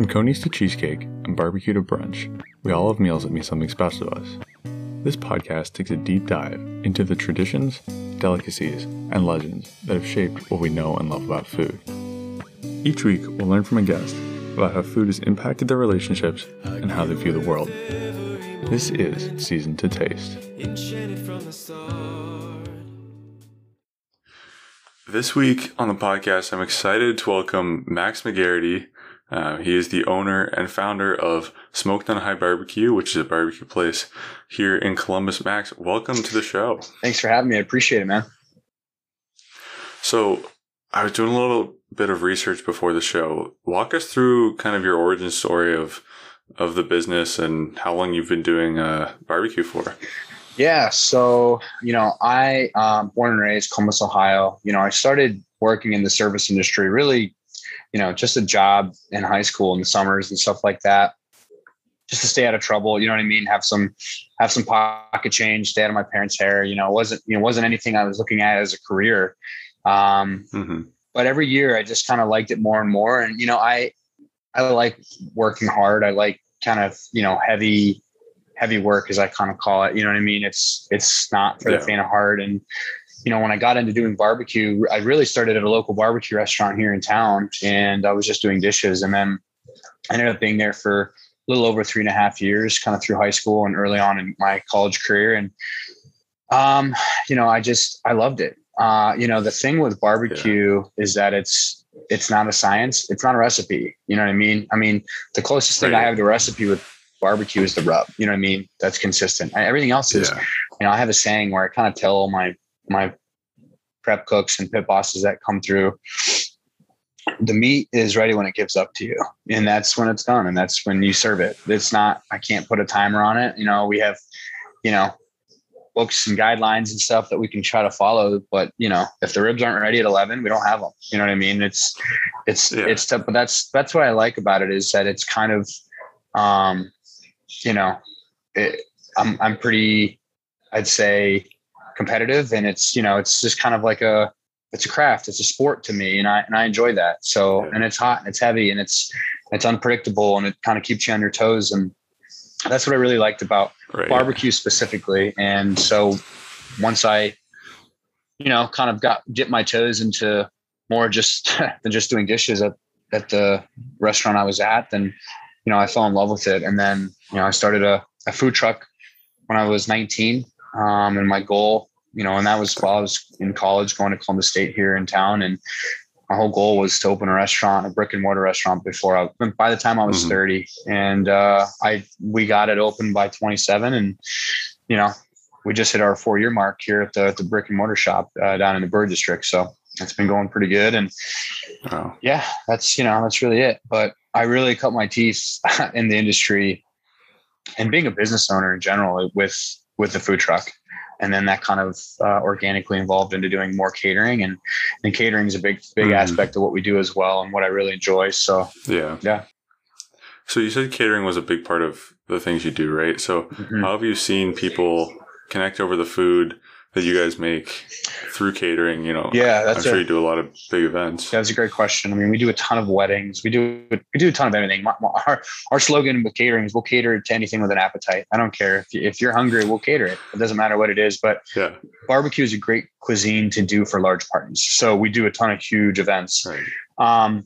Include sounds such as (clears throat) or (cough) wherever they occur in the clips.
From coneys to cheesecake and barbecue to brunch, we all have meals that mean something special to us. This podcast takes a deep dive into the traditions, delicacies, and legends that have shaped what we know and love about food. Each week, we'll learn from a guest about how food has impacted their relationships and how they view the world. This is Season to Taste. This week on the podcast, I'm excited to welcome Max McGarity. Uh, he is the owner and founder of Smoked on High Barbecue, which is a barbecue place here in Columbus. Max, welcome to the show. Thanks for having me. I appreciate it, man. So, I was doing a little bit of research before the show. Walk us through kind of your origin story of of the business and how long you've been doing uh, barbecue for. Yeah. So, you know, I, um, born and raised Columbus, Ohio, you know, I started working in the service industry, really, you know, just a job in high school in the summers and stuff like that, just to stay out of trouble. You know what I mean? Have some, have some pocket change, stay out of my parents' hair. You know, it wasn't, you know, wasn't anything I was looking at as a career. Um, mm-hmm. But every year I just kind of liked it more and more. And, you know, I, I like working hard. I like kind of, you know, heavy, heavy work as I kind of call it. You know what I mean? It's it's not for yeah. the faint of heart. And you know, when I got into doing barbecue, I really started at a local barbecue restaurant here in town, and I was just doing dishes. And then I ended up being there for a little over three and a half years, kind of through high school and early on in my college career. And um, you know, I just I loved it. Uh, you know, the thing with barbecue yeah. is that it's it's not a science, it's not a recipe. You know what I mean? I mean, the closest thing right. I have to a recipe with barbecue is the rub. You know what I mean? That's consistent. Everything else is, yeah. you know, I have a saying where I kind of tell all my my prep cooks and pit bosses that come through, the meat is ready when it gives up to you, and that's when it's done, and that's when you serve it. It's not. I can't put a timer on it. You know, we have, you know, books and guidelines and stuff that we can try to follow. But you know, if the ribs aren't ready at eleven, we don't have them. You know what I mean? It's it's yeah. it's tough, but that's that's what I like about it is that it's kind of um you know, it, I'm I'm pretty, I'd say, competitive, and it's you know, it's just kind of like a it's a craft, it's a sport to me, and I and I enjoy that. So, and it's hot and it's heavy and it's it's unpredictable and it kind of keeps you on your toes, and that's what I really liked about right, barbecue yeah. specifically. And so, once I, you know, kind of got get my toes into more just (laughs) than just doing dishes at at the restaurant I was at, then you know, I fell in love with it. And then, you know, I started a, a food truck when I was 19. Um, and my goal, you know, and that was while I was in college going to Columbus State here in town. And my whole goal was to open a restaurant, a brick and mortar restaurant before I, by the time I was mm-hmm. 30. And, uh, I, we got it open by 27 and, you know, we just hit our four year mark here at the, at the brick and mortar shop uh, down in the Brewery District. So it's been going pretty good. And oh. yeah, that's, you know, that's really it. But I really cut my teeth (laughs) in the industry and being a business owner in general with with the food truck and then that kind of uh, organically evolved into doing more catering and and catering is a big big mm. aspect of what we do as well and what I really enjoy so yeah yeah so you said catering was a big part of the things you do right so mm-hmm. how have you seen people connect over the food that you guys make through catering? You know, yeah, that's I'm sure a, you do a lot of big events. That's a great question. I mean, we do a ton of weddings. We do we do a ton of everything. Our, our slogan with catering is we'll cater to anything with an appetite. I don't care if you, if you're hungry, we'll cater it. It doesn't matter what it is. But yeah, barbecue is a great cuisine to do for large parties. So we do a ton of huge events. Right. Um,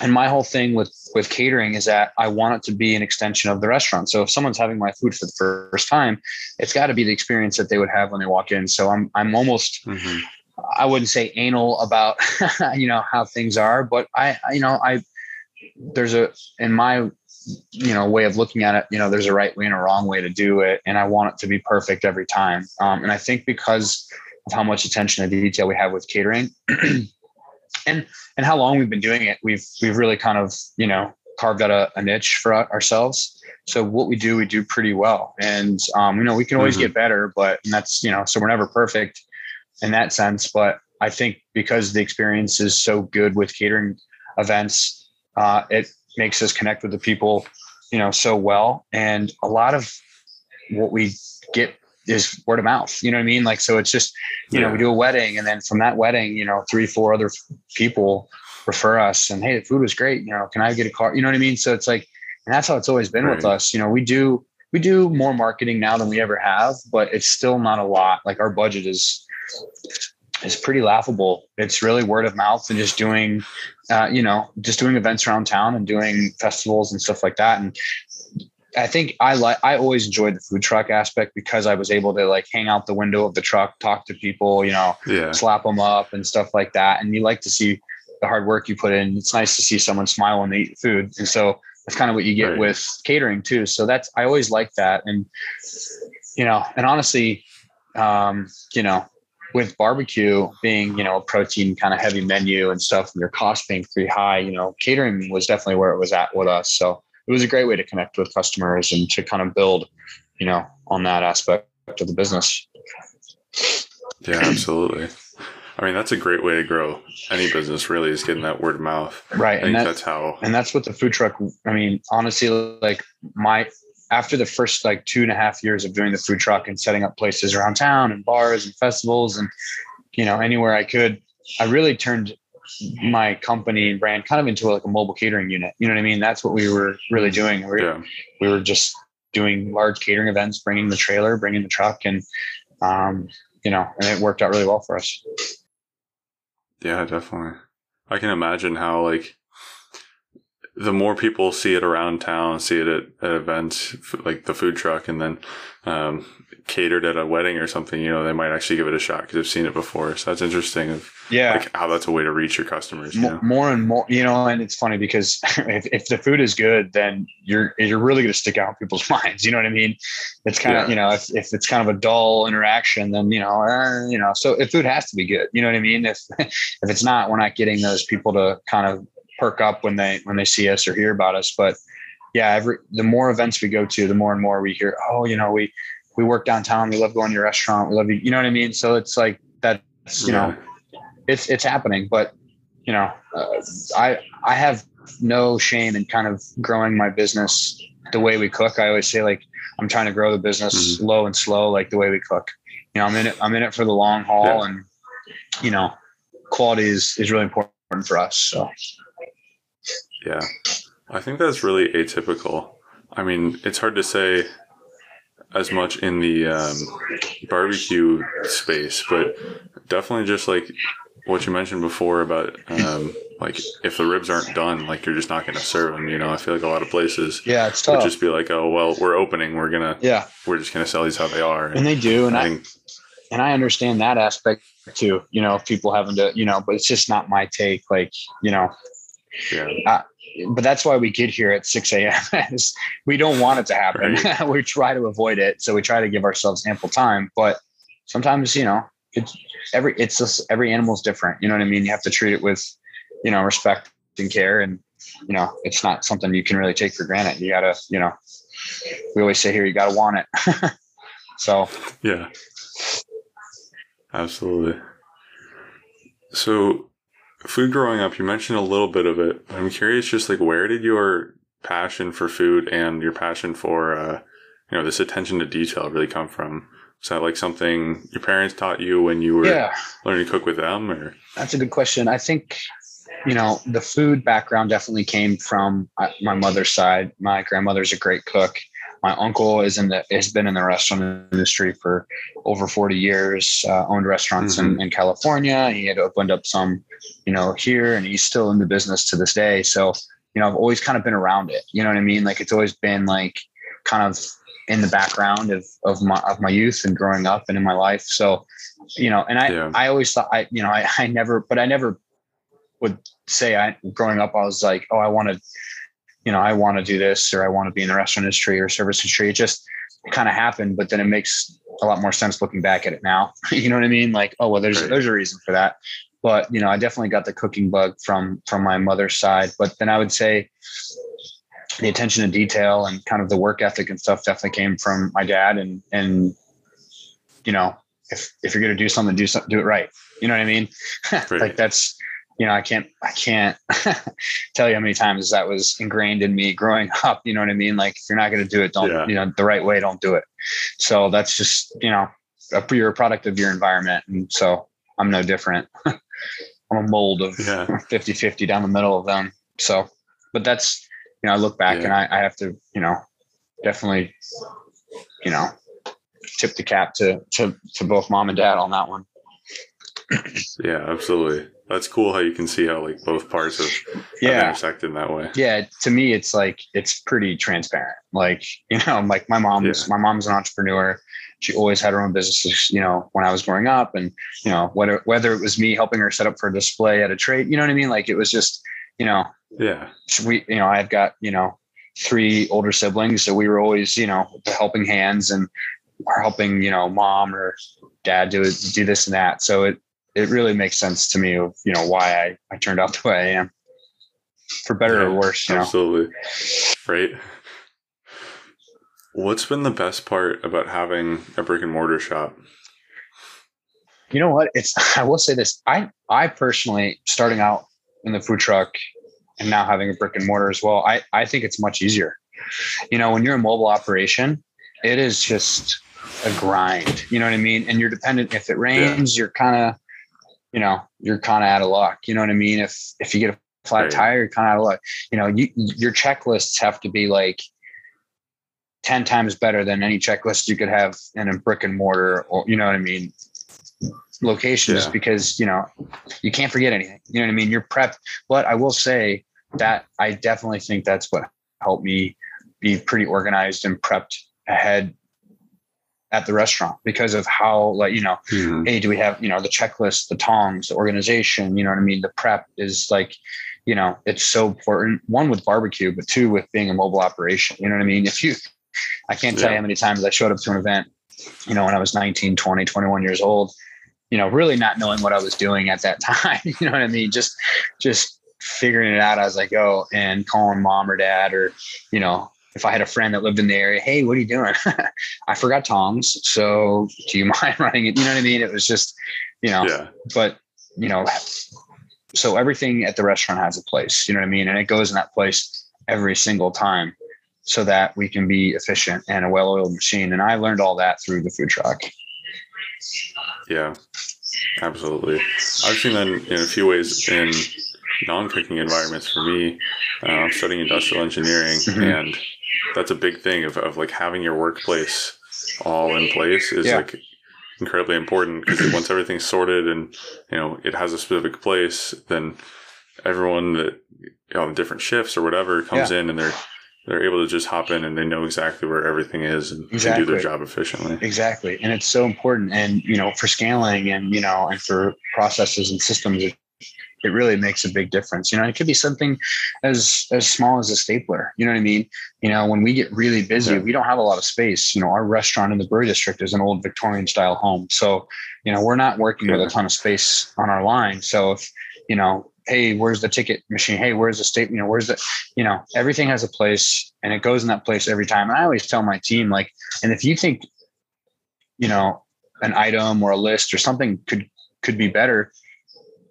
and my whole thing with with catering is that I want it to be an extension of the restaurant. So if someone's having my food for the first time, it's got to be the experience that they would have when they walk in. So I'm I'm almost mm-hmm. I wouldn't say anal about (laughs) you know how things are, but I you know I there's a in my you know way of looking at it you know there's a right way and a wrong way to do it and i want it to be perfect every time um, and i think because of how much attention to detail we have with catering (clears throat) and and how long we've been doing it, we've we've really kind of you know carved out a, a niche for ourselves. So what we do, we do pretty well, and um, you know we can always mm-hmm. get better, but that's you know so we're never perfect in that sense. But I think because the experience is so good with catering events, uh, it makes us connect with the people, you know, so well. And a lot of what we get is word of mouth. You know what I mean? Like, so it's just, you yeah. know, we do a wedding and then from that wedding, you know, three, four other people refer us and hey, the food was great. You know, can I get a car? You know what I mean? So it's like, and that's how it's always been right. with us. You know, we do we do more marketing now than we ever have, but it's still not a lot. Like our budget is is pretty laughable. It's really word of mouth and just doing, uh, you know, just doing events around town and doing festivals and stuff like that. And I think I like I always enjoyed the food truck aspect because I was able to like hang out the window of the truck, talk to people, you know, yeah. slap them up and stuff like that. And you like to see the hard work you put in. It's nice to see someone smile when they eat food. And so that's kind of what you get right. with catering too. So that's I always like that. And you know, and honestly, um, you know, with barbecue being, you know, a protein kind of heavy menu and stuff, and your cost being pretty high, you know, catering was definitely where it was at with us. So it was a great way to connect with customers and to kind of build, you know, on that aspect of the business. Yeah, absolutely. I mean, that's a great way to grow any business. Really, is getting that word of mouth. Right, and that, that's how. And that's what the food truck. I mean, honestly, like my after the first like two and a half years of doing the food truck and setting up places around town and bars and festivals and you know anywhere I could, I really turned my company and brand kind of into like a mobile catering unit. You know what I mean? That's what we were really doing. We, yeah. we were just doing large catering events, bringing the trailer, bringing the truck, and um, you know, and it worked out really well for us. Yeah, definitely. I can imagine how like the more people see it around town, see it at, at events like the food truck, and then um, catered at a wedding or something, you know, they might actually give it a shot because they've seen it before. So that's interesting. Of, yeah, like how that's a way to reach your customers. You more, more, and more, you know, and it's funny because (laughs) if, if the food is good, then you're you're really going to stick out in people's (laughs) minds. You know what I mean? It's kind of yeah. you know if, if it's kind of a dull interaction, then you know uh, you know so if food has to be good. You know what I mean? If (laughs) if it's not, we're not getting those people to kind of perk up when they when they see us or hear about us. But yeah, every the more events we go to, the more and more we hear, oh, you know, we we work downtown. We love going to your restaurant. We love you. You know what I mean? So it's like that's you know, it's it's happening. But you know, uh, I I have no shame in kind of growing my business the way we cook. I always say like I'm trying to grow the business mm-hmm. low and slow, like the way we cook. You know, I'm in it. I'm in it for the long haul, yeah. and you know, quality is is really important for us. So. Yeah, I think that's really atypical. I mean, it's hard to say as much in the um, barbecue space, but definitely just like what you mentioned before about um, like if the ribs aren't done, like you're just not going to serve them. You know, I feel like a lot of places, yeah, it's tough. Would just be like, oh well, we're opening, we're gonna, yeah, we're just gonna sell these how they are, and, and they do, and I, I think, and I understand that aspect too. You know, people having to, you know, but it's just not my take. Like, you know, yeah. Uh, but that's why we get here at 6 a.m. (laughs) we don't want it to happen. Right. (laughs) we try to avoid it. So we try to give ourselves ample time. But sometimes, you know, it's every it's just every animal's different. You know what I mean? You have to treat it with, you know, respect and care. And, you know, it's not something you can really take for granted. You gotta, you know, we always say here, you gotta want it. (laughs) so yeah. Absolutely. So food growing up, you mentioned a little bit of it. I'm curious, just like where did your passion for food and your passion for, uh, you know, this attention to detail really come from? Was that like something your parents taught you when you were yeah. learning to cook with them or? That's a good question. I think, you know, the food background definitely came from uh, my mother's side. My grandmother's a great cook my uncle is in the has been in the restaurant industry for over 40 years uh, owned restaurants mm-hmm. in, in california. He had opened up some you know here and he's still in the business to this day. So you know i've always kind of been around it. You know what i mean? Like it's always been like kind of in the background of of my of my youth and growing up and in my life. So you know and i yeah. i always thought i you know I, I never but i never would say i growing up i was like oh i wanted you know, I want to do this or I want to be in the restaurant industry or service industry. It just kind of happened, but then it makes a lot more sense looking back at it now. (laughs) you know what I mean? Like, oh well, there's right. there's a reason for that. But you know, I definitely got the cooking bug from from my mother's side. But then I would say the attention to detail and kind of the work ethic and stuff definitely came from my dad. And and you know, if if you're gonna do something, do something, do it right. You know what I mean? (laughs) Like that's you know, I can't, I can't (laughs) tell you how many times that was ingrained in me growing (laughs) up. You know what I mean? Like, if you're not going to do it, don't, yeah. you know, the right way, don't do it. So that's just, you know, a, you're a product of your environment. And so I'm no different. (laughs) I'm a mold of Yeah. 50 50 down the middle of them. So, but that's, you know, I look back Yeah. and I, I have to, you know, definitely, you know, tip the cap to, to, to both mom and dad on that one. Yeah, absolutely. That's cool how you can see how like both parts have, have Yeah. intersected in that way. Yeah. To me, it's like, it's pretty transparent. Like, (laughs) you know, like my mom's, Yeah. my mom's an entrepreneur. She always had her own businesses, you know, when I was growing up and, you know, whether, whether it was me helping her set up for a display at a trade, you know what I mean? Like it was just, you know, Yeah. we you know i've got you know three older siblings so we were always you know the helping hands and helping you know mom or dad do do this and that so it it really makes sense to me of you know why i i turned out the way i am for better or worse you know Absolutely. Right. What's been the best part about having a brick and mortar shop? you know what it's (laughs) i will say this i i personally starting out in the food truck and now having a brick and mortar as well i i think it's much easier you know when you're a mobile operation it is just a grind you know what i mean and you're dependent if it rains you're kind of you know you're kind of out of luck you know what i mean if if you get a flat Right. tire you're kind of out of luck you know you your checklists have to be like 10 times better than any checklist you could have in a brick and mortar or you know what i mean location just Yeah. because you know you can't forget anything you know what i mean you're prepped but i will say that i definitely think that's what helped me be pretty organized and prepped ahead at the restaurant because of how like you know Mhm. hey do we have you know the checklist the tongs the organization you know what i mean the prep is like you know it's so important one with barbecue but two with being a mobile operation you know what i mean if you i can't tell Yeah. you how many times i showed up to an event you know when i was 19 20 21 years old you know really not knowing what i was doing at that (laughs) time you know what i mean just just figuring it out as i go and calling mom or dad or you know if i had a friend that lived in the area hey what are you doing (laughs) i forgot tongs so do you (laughs) mind running it you know what i mean it was just you know Yeah. but you know so everything at the restaurant has a place you know what i mean and it goes in that place every single time so that we can be efficient and a well-oiled machine and i learned all that through the food truck Yeah. Absolutely. I've seen that in, in a few ways in non-cooking environments for me. Uh, I'm studying industrial engineering Mhm. and that's a big thing of, of like having your workplace all in place is Yeah. like incredibly important because once everything's sorted and you know it has a specific place then everyone that you know, on different shifts or whatever comes in and they're they're able to just hop in and they know exactly where everything is and can do their job efficiently. Exactly. And it's so important. And you know for scaling and you know and for processes and systems it, really makes a big difference. You know it could be something as as small as a stapler. You know what i mean? You know when we get really busy Yeah. we don't have a lot of space. You know our restaurant in the brewery district is an old victorian style home. So you know we're not working with a ton of space on our line. So if you know hey where's the ticket machine? Hey where's the state you know where's the you know everything has a place and it goes in that place every time. And i always tell my team like and if you think you know an item or a list or something could could be better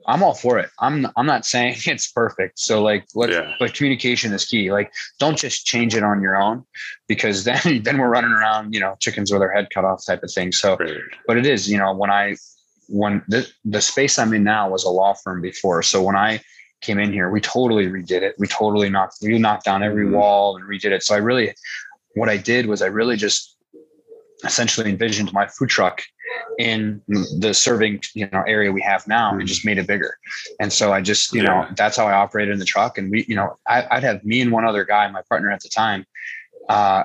i'm all for it. I'm i'm not saying (laughs) it's perfect. So like let's Yeah. but communication is key. Like don't just change it on your own because (laughs) then then we're running around you know chickens with our head cut off type of thing. So but it is you know when i when the, the space i'm in now was a law firm before. So when i came in here we totally redid it. We totally knocked we knocked down every Mhm. wall and redid it. So i really what i did was i really just essentially envisioned my food truck in the serving you know area we have now and Mhm. just made it bigger and so i just you know that's how i operated in the truck and we you know I, i'd have me and one other guy my partner at the time uh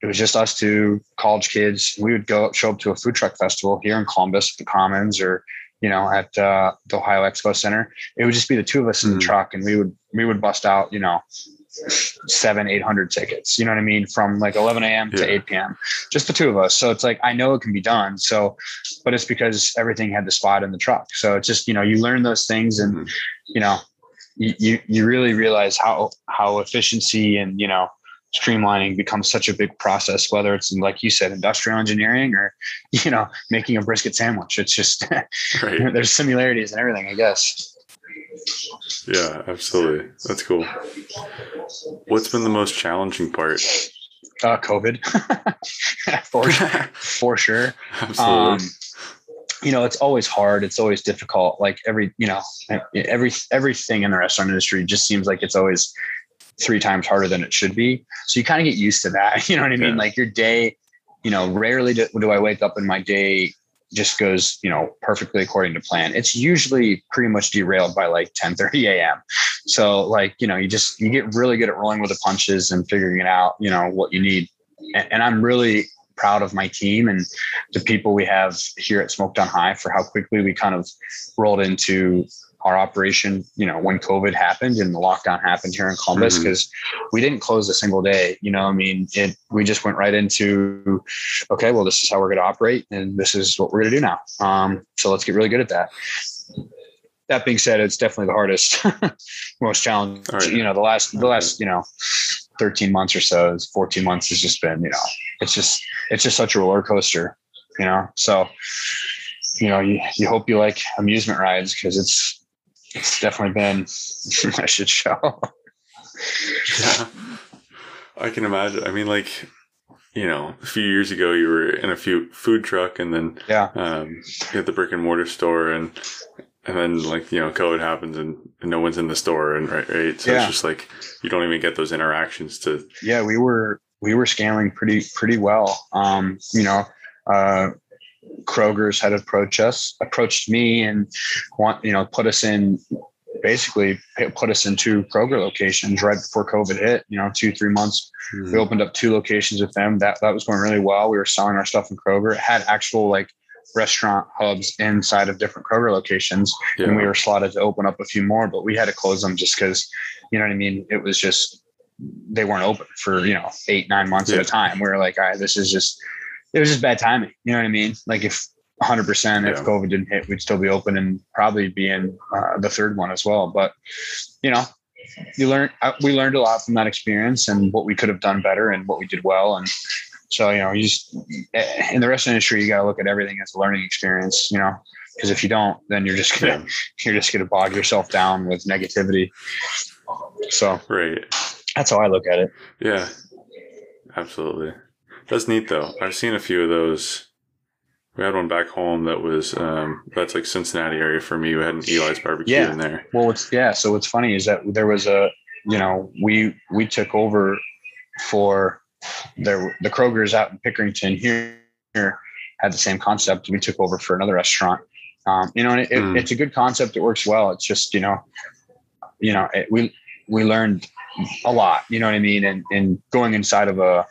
it was just us two college kids. We would go show up to a food truck festival here in Columbus, the Commons, or you know at uh, the Ohio Expo Center. It would just be the two of us in the Mhm. truck, and we would we would bust out you know seven eight hundred tickets. You know what I mean? From like eleven a.m. Yeah. to eight p.m. Just the two of us. So it's like I know it can be done. So, but it's because everything had the spot in the truck. So it's just you know you learn those things and Mhm. you know you, you you really realize how how efficiency and you know streamlining becomes such a big process whether it's in, like you said industrial engineering or (laughs) you know making a brisket sandwich it's just (laughs) there's similarities and everything i guess Yeah, absolutely. That's cool. What's been the most challenging part? uh covid (laughs) for (laughs) for sure absolutely. um you know, it's always hard. It's always difficult. Like every, you know, every everything in the restaurant industry just seems like it's always three times harder than it should be. So you kind of get used to that. (laughs) You know what I mean? Yeah. Like your day, you know, rarely do, do I wake up and my day just goes, you know, perfectly according to plan. It's usually pretty much derailed by like 10 30 a.m. So like, you know, you just you get really good at rolling with the punches and figuring it out, you know, what you need. And, and I'm really proud of my team and the people we have here at Smoked on High for how quickly we kind of rolled into our operation, you know, when COVID happened and the lockdown happened here in Columbus, because mm-hmm. we didn't close a single day. You know, I mean, it we just went right into, okay, well, this is how we're going to operate, and this is what we're going to do now. Um, so let's get really good at that. That being said, it's definitely the hardest, (laughs) most challenging. Right. You know, the last the last you know, thirteen months or so, 14 months has just been, you know, it's just it's just such a roller coaster. You know, so you know, you, you hope you like amusement rides because it's it's definitely been (laughs) a shit show. yeah, (laughs) I can imagine. I mean, like you know, a few years ago, you were in a few food truck, and then yeah, um, you the brick and mortar store, and and then like you know, COVID happens, and, and no one's in the store, and right, right. So yeah. it's just like you don't even get those interactions to. Yeah, we were we were scaling pretty pretty well. Um, you know, uh, Kroger's had approached us, approached me, and want you know put us in basically put us in two Kroger locations right before COVID hit. You know, two three months. Mm-hmm. We opened up two locations with them. That that was going really well. We were selling our stuff in Kroger. It had actual like restaurant hubs inside of different Kroger locations, yeah. and we were slotted to open up a few more, but we had to close them just because you know what I mean. It was just they weren't open for you know eight nine months yeah. at a time. We were like, all right, this is just it was just bad timing. You know what I mean? Like if 100 percent if COVID didn't hit, we'd still be open and probably be in uh, the third one as well. But you know, you learn uh, we learned a lot from that experience and what we could have done better and what we did well. And so you know, you just eh, in the restaurant industry, you got to look at everything as a learning experience. You know, because if you don't, then you're just gonna yeah. you're just gonna bog yourself down with negativity. So right, that's how I look at it. Yeah, absolutely. That's neat though. I've seen a few of those. We had one back home that was um, that's like Cincinnati area for me. We had an Eli's barbecue yeah. in there. Well, what's yeah. So what's funny is that there was a you know we we took over for there the Kroger's out in Pickerington here, here had the same concept. We took over for another restaurant. Um, you know, and it, mm. it, it's a good concept. It works well. It's just you know, you know, it, we we learned a lot. You know what I mean? And and going inside of a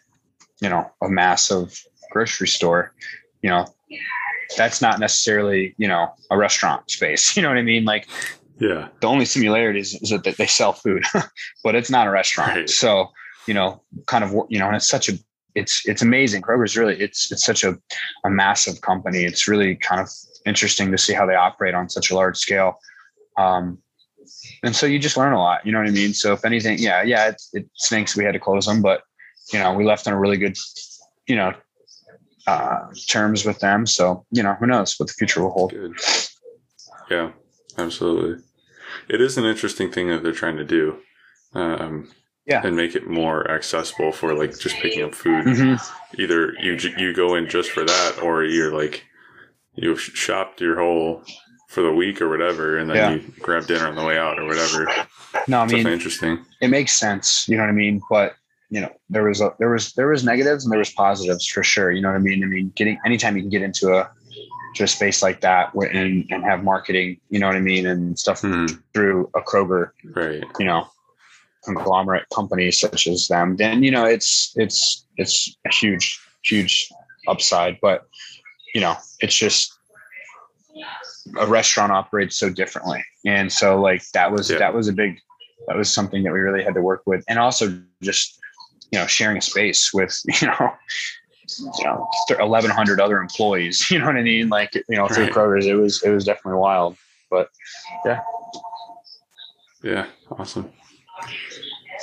you know a massive grocery store you know that's not necessarily you know a restaurant space (laughs) you know what i mean? Like yeah. the only similarity is, is that they sell food (laughs) but it's not a restaurant. Right. so you know kind of you know and it's such a it's it's amazing. Kroger's really it's it's such a, a massive company. It's really kind of interesting to see how they operate on such a large scale. Um, and so you just learn a lot you know what i mean? So if anything yeah yeah it, it stinks we had to close them but you know, we left on a really good, you know, uh, terms with them. So, you know, who knows what the future will hold. Good. Yeah, absolutely. It is an interesting thing that they're trying to do. Um, yeah. And make it more accessible for like just picking up food. Mm-hmm. Either you you go in just for that, or you're like you've shopped your whole for the week or whatever, and then yeah. you grab dinner on the way out or whatever. No, I mean, interesting. It makes sense. You know what I mean? But you know there was a there was there was negatives and there was positives for sure you know what i mean i mean getting anytime you can get into a to a space like that and and have marketing you know what i mean and stuff mm. through a kroger right you know conglomerate company such as them then you know it's it's it's a huge huge upside but you know it's just a restaurant operates so differently and so like that was yeah. that was a big that was something that we really had to work with and also just you know sharing a space with (laughs) you know you know 1100 other employees (laughs) you know what i mean? Like you know through right. Kroger's it was it was definitely wild but yeah. Yeah awesome.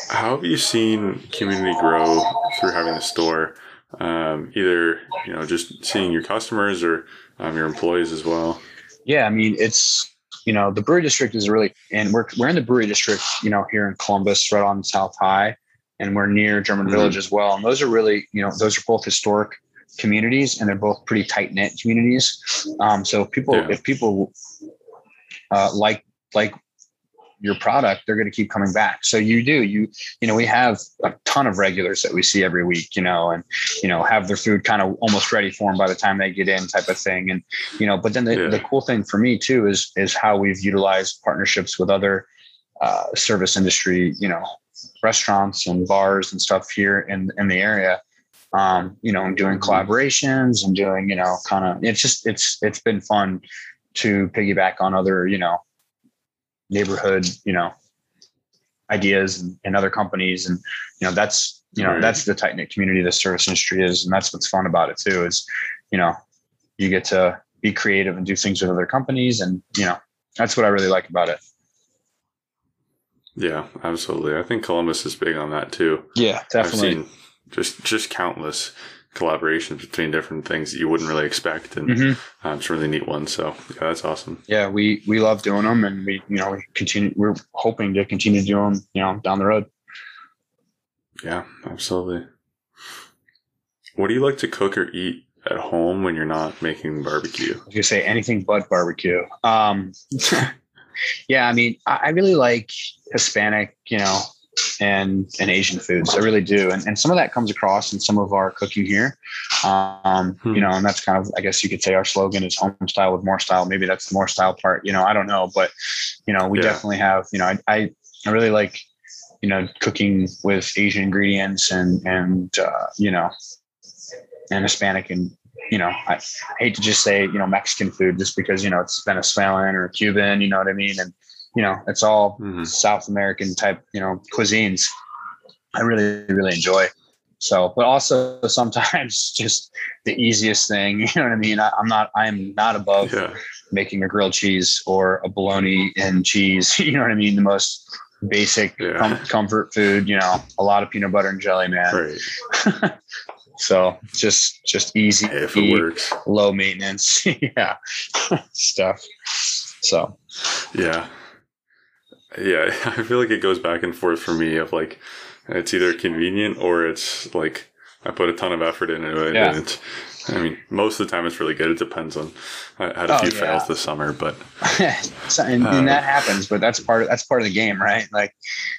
How have you seen community grow through having the store? Um, either you know just seeing your customers or um, your employees as well? Yeah i mean it's you know the brewery district is really and we're, we're in the brewery district you know here in columbus right on south high and we're near German mm-hmm. Village as well. And those are really, you know, those are both historic communities and they're both pretty tight knit communities. Um, so people, Yeah. if people uh, like like your product, they're going to keep coming back. So you do you you know we have a ton of regulars that we see every week, you know, and you know have their food kind of almost ready for them by the time they get in, type of thing. And you know, but then the, Yeah. the cool thing for me too is is how we've utilized partnerships with other uh, service industry, you know, restaurants and bars and stuff here in in the area. Um, you know, and doing collaborations and doing, you know, kind of it's just it's it's been fun to piggyback on other, you know, neighborhood, you know, ideas and, and other companies. And, you know, that's, you know, Right. that's the tight knit community the service industry is. And that's what's fun about it too, is, you know, you get to be creative and do things with other companies. And, you know, that's what I really like about it. Yeah, absolutely. I think Columbus is big on that too. Yeah, definitely. I've seen just just countless collaborations between different things that you wouldn't really expect, and Mhm. um, it's a really neat one. So yeah, that's awesome. Yeah, we, we love doing them and we, you know, we continue, we're hoping to continue to do them, you know, down the road. Yeah, absolutely. What do you like to cook or eat at home when you're not making barbecue? I was say anything but barbecue. Um, (laughs) yeah, I mean, I, I really like Hispanic, you know, and and Asian foods. I really do, and and some of that comes across in some of our cooking here. Um, Hmm. you know, and that's kind of, I guess you could say, our slogan is home style with more style. Maybe that's the more style part. You know, I don't know, but you know, we Yeah. definitely have. You know, I I, I really like you know cooking with Asian ingredients and and uh, you know and Hispanic and you know I, I hate to just say you know Mexican food just because you know it's Venezuelan or Cuban you know what I mean? And you know it's all Mhm. South American type you know cuisines. I really really enjoy. So but also sometimes (laughs) just the easiest thing (laughs) you know what I mean? I, I'm not I'm not above Yeah, making a grilled cheese or a bologna and cheese (laughs) you know what I mean? The most basic Yeah. com- comfort food you know a lot of peanut butter and jelly man. Right. So just just easy, if it works, low maintenance, (laughs) yeah, stuff. So yeah, yeah. (laughs) I feel like it goes back and forth for me. Of like, it's either convenient or it's like I put a ton of effort into it. Yeah. And it's, I mean, most of the time it's really good. It depends on. I had a Oh, few yeah. fails this summer, but (laughs) So- and, Um, and that happens, but that's part of that's part of the game, right? Like,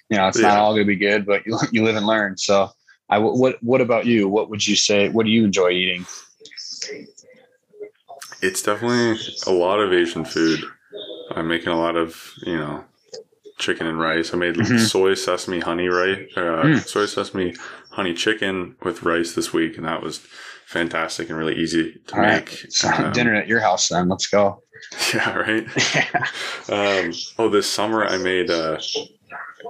you know, it's not all going to be good, but you you live and learn. So, I what what about you? What would you say? What do you enjoy eating? it's definitely a lot of Asian food. I'm making a lot of you know chicken and rice. I made Mhm. soy sesame honey rice, uh, Mm. soy sesame honey chicken with rice this week, and that was fantastic and really easy to All right, make. so Um, dinner at your house then. Let's go. (laughs) Yeah, right. (laughs) Um, oh, this summer I made. Uh,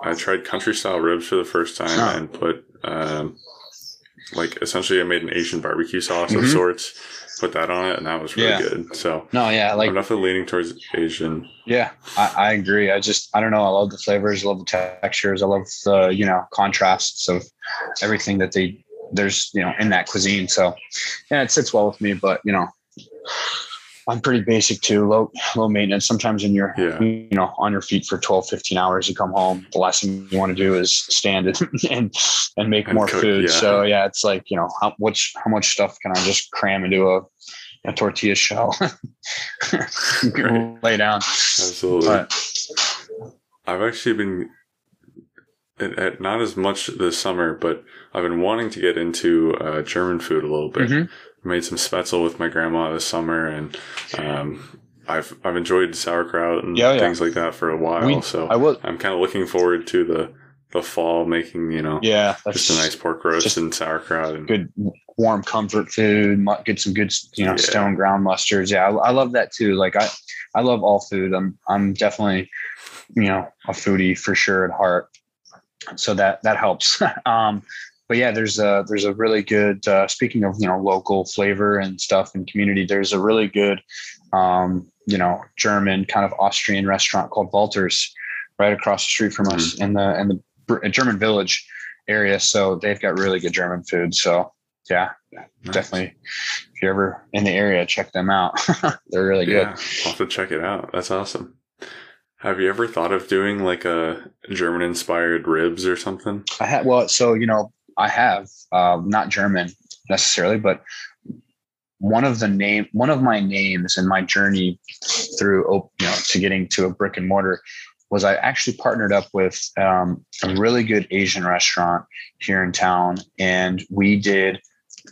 I tried country style ribs for the first time Oh. and put um, like essentially I made an Asian barbecue sauce of Mhm. sorts. Put that on it, and that was really Yeah. good. So No, yeah, like I'm definitely leaning towards Asian. Yeah, I, I agree. I just I don't know. I love the flavors. I love the textures. I love the you know contrasts of everything that they there's you know in that cuisine. So yeah, it sits well with me. But you know, I'm pretty basic too. Low low maintenance. Sometimes when you're Yeah. you know on your feet for 12, 15 hours, you come home. The last thing you want to do is stand (laughs) and and, and make And more cook, food. yeah. So yeah, it's like you know how much how much stuff can I just cram into a a tortilla shell, (laughs) Right. lay down. Absolutely. But I've actually been at, at not as much this summer, but I've been wanting to get into uh, German food a little bit. Mhm. Made some spaetzle with my grandma this summer, and um, I've I've enjoyed sauerkraut and Yeah, yeah. things like that for a while. We- so I will. I'm kind of looking forward to the the fall, making you know Yeah, just a nice pork roast and sauerkraut. And good, warm comfort food. Get some good, you know, Yeah. stone ground mustards. Yeah, I, I love that too. Like I, I love all food. I'm, I'm definitely, you know, a foodie for sure at heart. So that that helps. (laughs) um, but yeah, there's a there's a really good. Uh, speaking of you know local flavor and stuff and community, there's a really good, um, you know, German kind of Austrian restaurant called Valter's, right across the street from us in the in the German Village area. So they've got really good German food. So yeah, Nice. definitely. If you're ever in the area, check them out. (laughs) They're really good. Yeah, I'll have to check it out. That's awesome. Have you ever thought of doing like a German inspired ribs or something? I had well, so you know, I have um, not German necessarily, but one of the name one of my names in my journey through you know to getting to a brick and mortar was I actually partnered up with um, a really good Asian restaurant here in town, and we did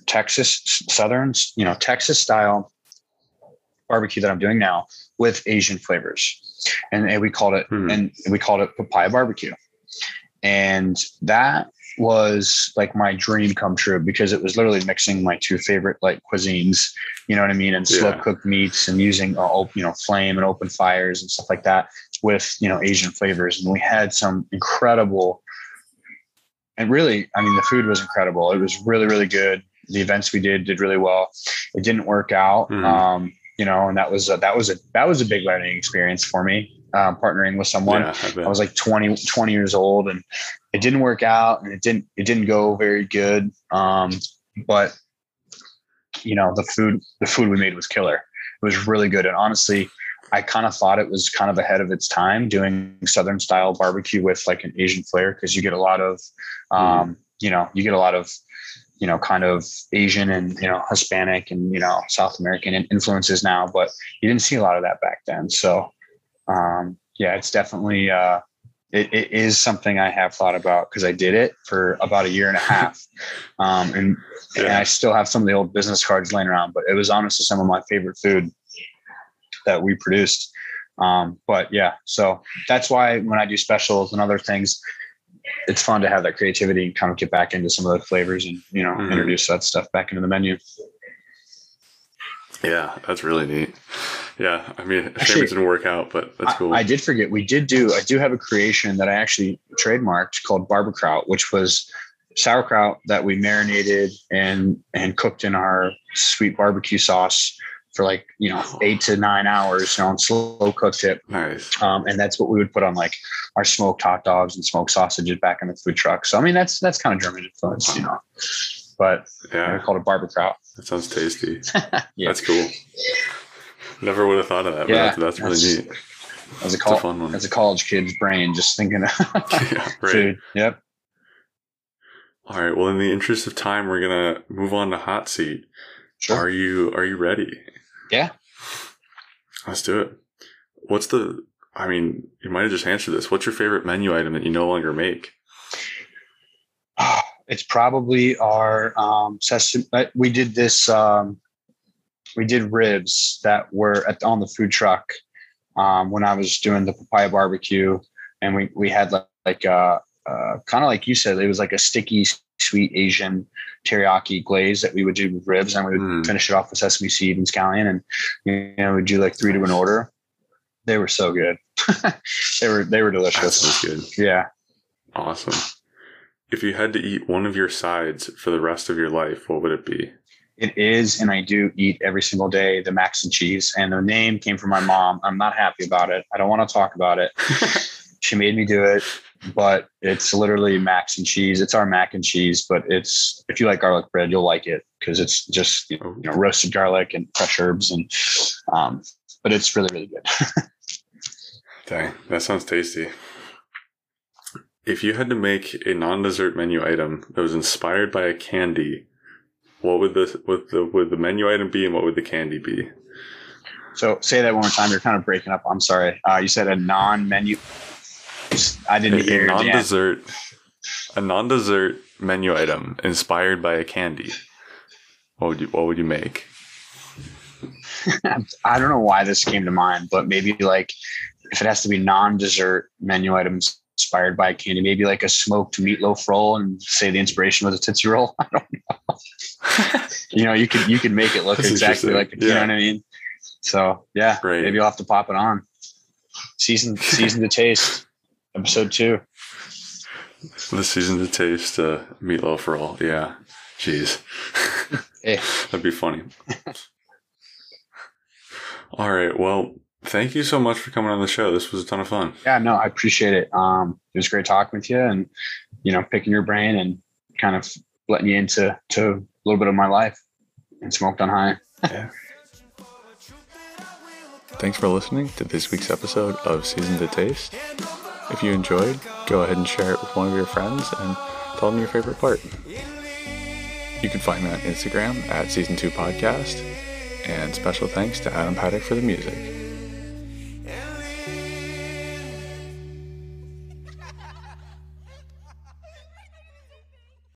Texas Southern, you know, Texas style barbecue that I'm doing now with Asian flavors, and, and we called it hmm. and we called it papaya barbecue, and that was like my dream come true because it was literally mixing my two favorite like cuisines, you know what I mean, and slow cooked meats and using uh, you know flame and open fires and stuff like that with you know Asian flavors, and we had some incredible. And really, I mean, the food was incredible. It was really, really good. The events we did did really well. It didn't work out, mm. um, you know, and that was a, that was a that was a big learning experience for me. Um, partnering with someone, yeah, I, I was like 20, 20 years old, and it didn't work out, and it didn't it didn't go very good. Um, but you know, the food the food we made was killer. It was really good, and honestly, I kind of thought it was kind of ahead of its time doing Southern style barbecue with like an Asian flair because you get a lot of, hmm. um, mm. you know, you get a lot of, you know, kind of Asian and you know Hispanic and you know South American influences now, but you didn't see a lot of that back then. So, um, yeah, it's definitely uh, it, it is something I have thought about because I did it for about a year and a half, (laughs) um, and, yeah. and I still have some of the old business cards laying around. But it was honestly some of my favorite food that we produced. Um, but yeah, so that's why when I do specials and other things, it's fun to have that creativity and kind of get back into some of the flavors and you know mm-hmm. introduce that stuff back into the menu. Yeah, that's really neat. Yeah, I mean, actually, it didn't work out, but that's cool. I, I, did forget we did do. I do have a creation that I actually trademarked called Barberkraut, which was sauerkraut that we marinated and and cooked in our sweet barbecue sauce for like you know eight to nine hours you know, on slow cooked it. Nice. Um, and that's what we would put on like our smoked hot dogs and smoked sausages back in the food truck. So I mean that's that's kind of German influence, you know. But yeah, I called it barberkraut. That sounds tasty. (laughs) yeah. That's cool. Never would have thought of that. Yeah, that's, that's, really neat. As a, col- a fun one. as a college kid's brain, just thinking of (laughs) (laughs) yeah, right. food. Yep. All right. Well, in the interest of time, we're gonna move on to hot seat. Sure. Are you Are you ready? Yeah. Let's do it. What's the, I mean, you might have just answered this. What's your favorite menu item that you no longer make? (sighs) It's probably our um, sesame. Uh, we did this, um, we did ribs that were at, on the food truck um, when I was doing the papaya barbecue. And we, we had like, like uh, uh, kind of like you said, it was like a sticky, sweet Asian teriyaki glaze that we would do with ribs, and we would mm. finish it off with sesame seed and scallion, and you know we'd do like three to an order. They were so good. (laughs) they were they were delicious. That good. Yeah. Awesome. If you had to eat one of your sides for the rest of your life, what would it be? It is, and I do eat every single day the mac and cheese. And the name came from my mom. I'm not happy about it. I don't want to talk about it. (laughs) she made me do it but it's literally mac and cheese. It's our mac and cheese, but it's if you like garlic bread, you'll like it because it's just you know, roasted garlic and fresh herbs, and um, but it's really really good. (laughs) Dang, that sounds tasty. If you had to make a non-dessert menu item that was inspired by a candy, what would the would the would the menu item be, and what would the candy be? So say that one more time. You're kind of breaking up. I'm sorry. Uh, you said a non-menu I didn't a, hear. A non-dessert, a non-dessert menu item inspired by a candy. What would you What would you make? (laughs) I don't know why this came to mind, but maybe like if it has to be non-dessert menu items inspired by a candy, maybe like a smoked meatloaf roll, and say the inspiration was a tootsie roll. (laughs) I don't know. (laughs) you know, you could you could make it look That's exactly like yeah. you know what I mean. So yeah, Great. maybe you'll have to pop it on. Season (laughs) season to taste episode two. The season to taste uh, meatloaf roll. Yeah. Jeez. Hey. That'd be funny. All right. Well, thank you so much for coming on the show. This was a ton of fun. Yeah, no, I appreciate it. Um, it was great talking with you and, you know, picking your brain and kind of letting you into to a little bit of my life and smoked on high. (laughs) yeah. Thanks for listening to this week's episode of Season to Taste. If you enjoyed, go ahead and share it with one of your friends and tell them your favorite part. You can find me on Instagram at Season 2 Podcast. And special thanks to Adam Paddock for the music.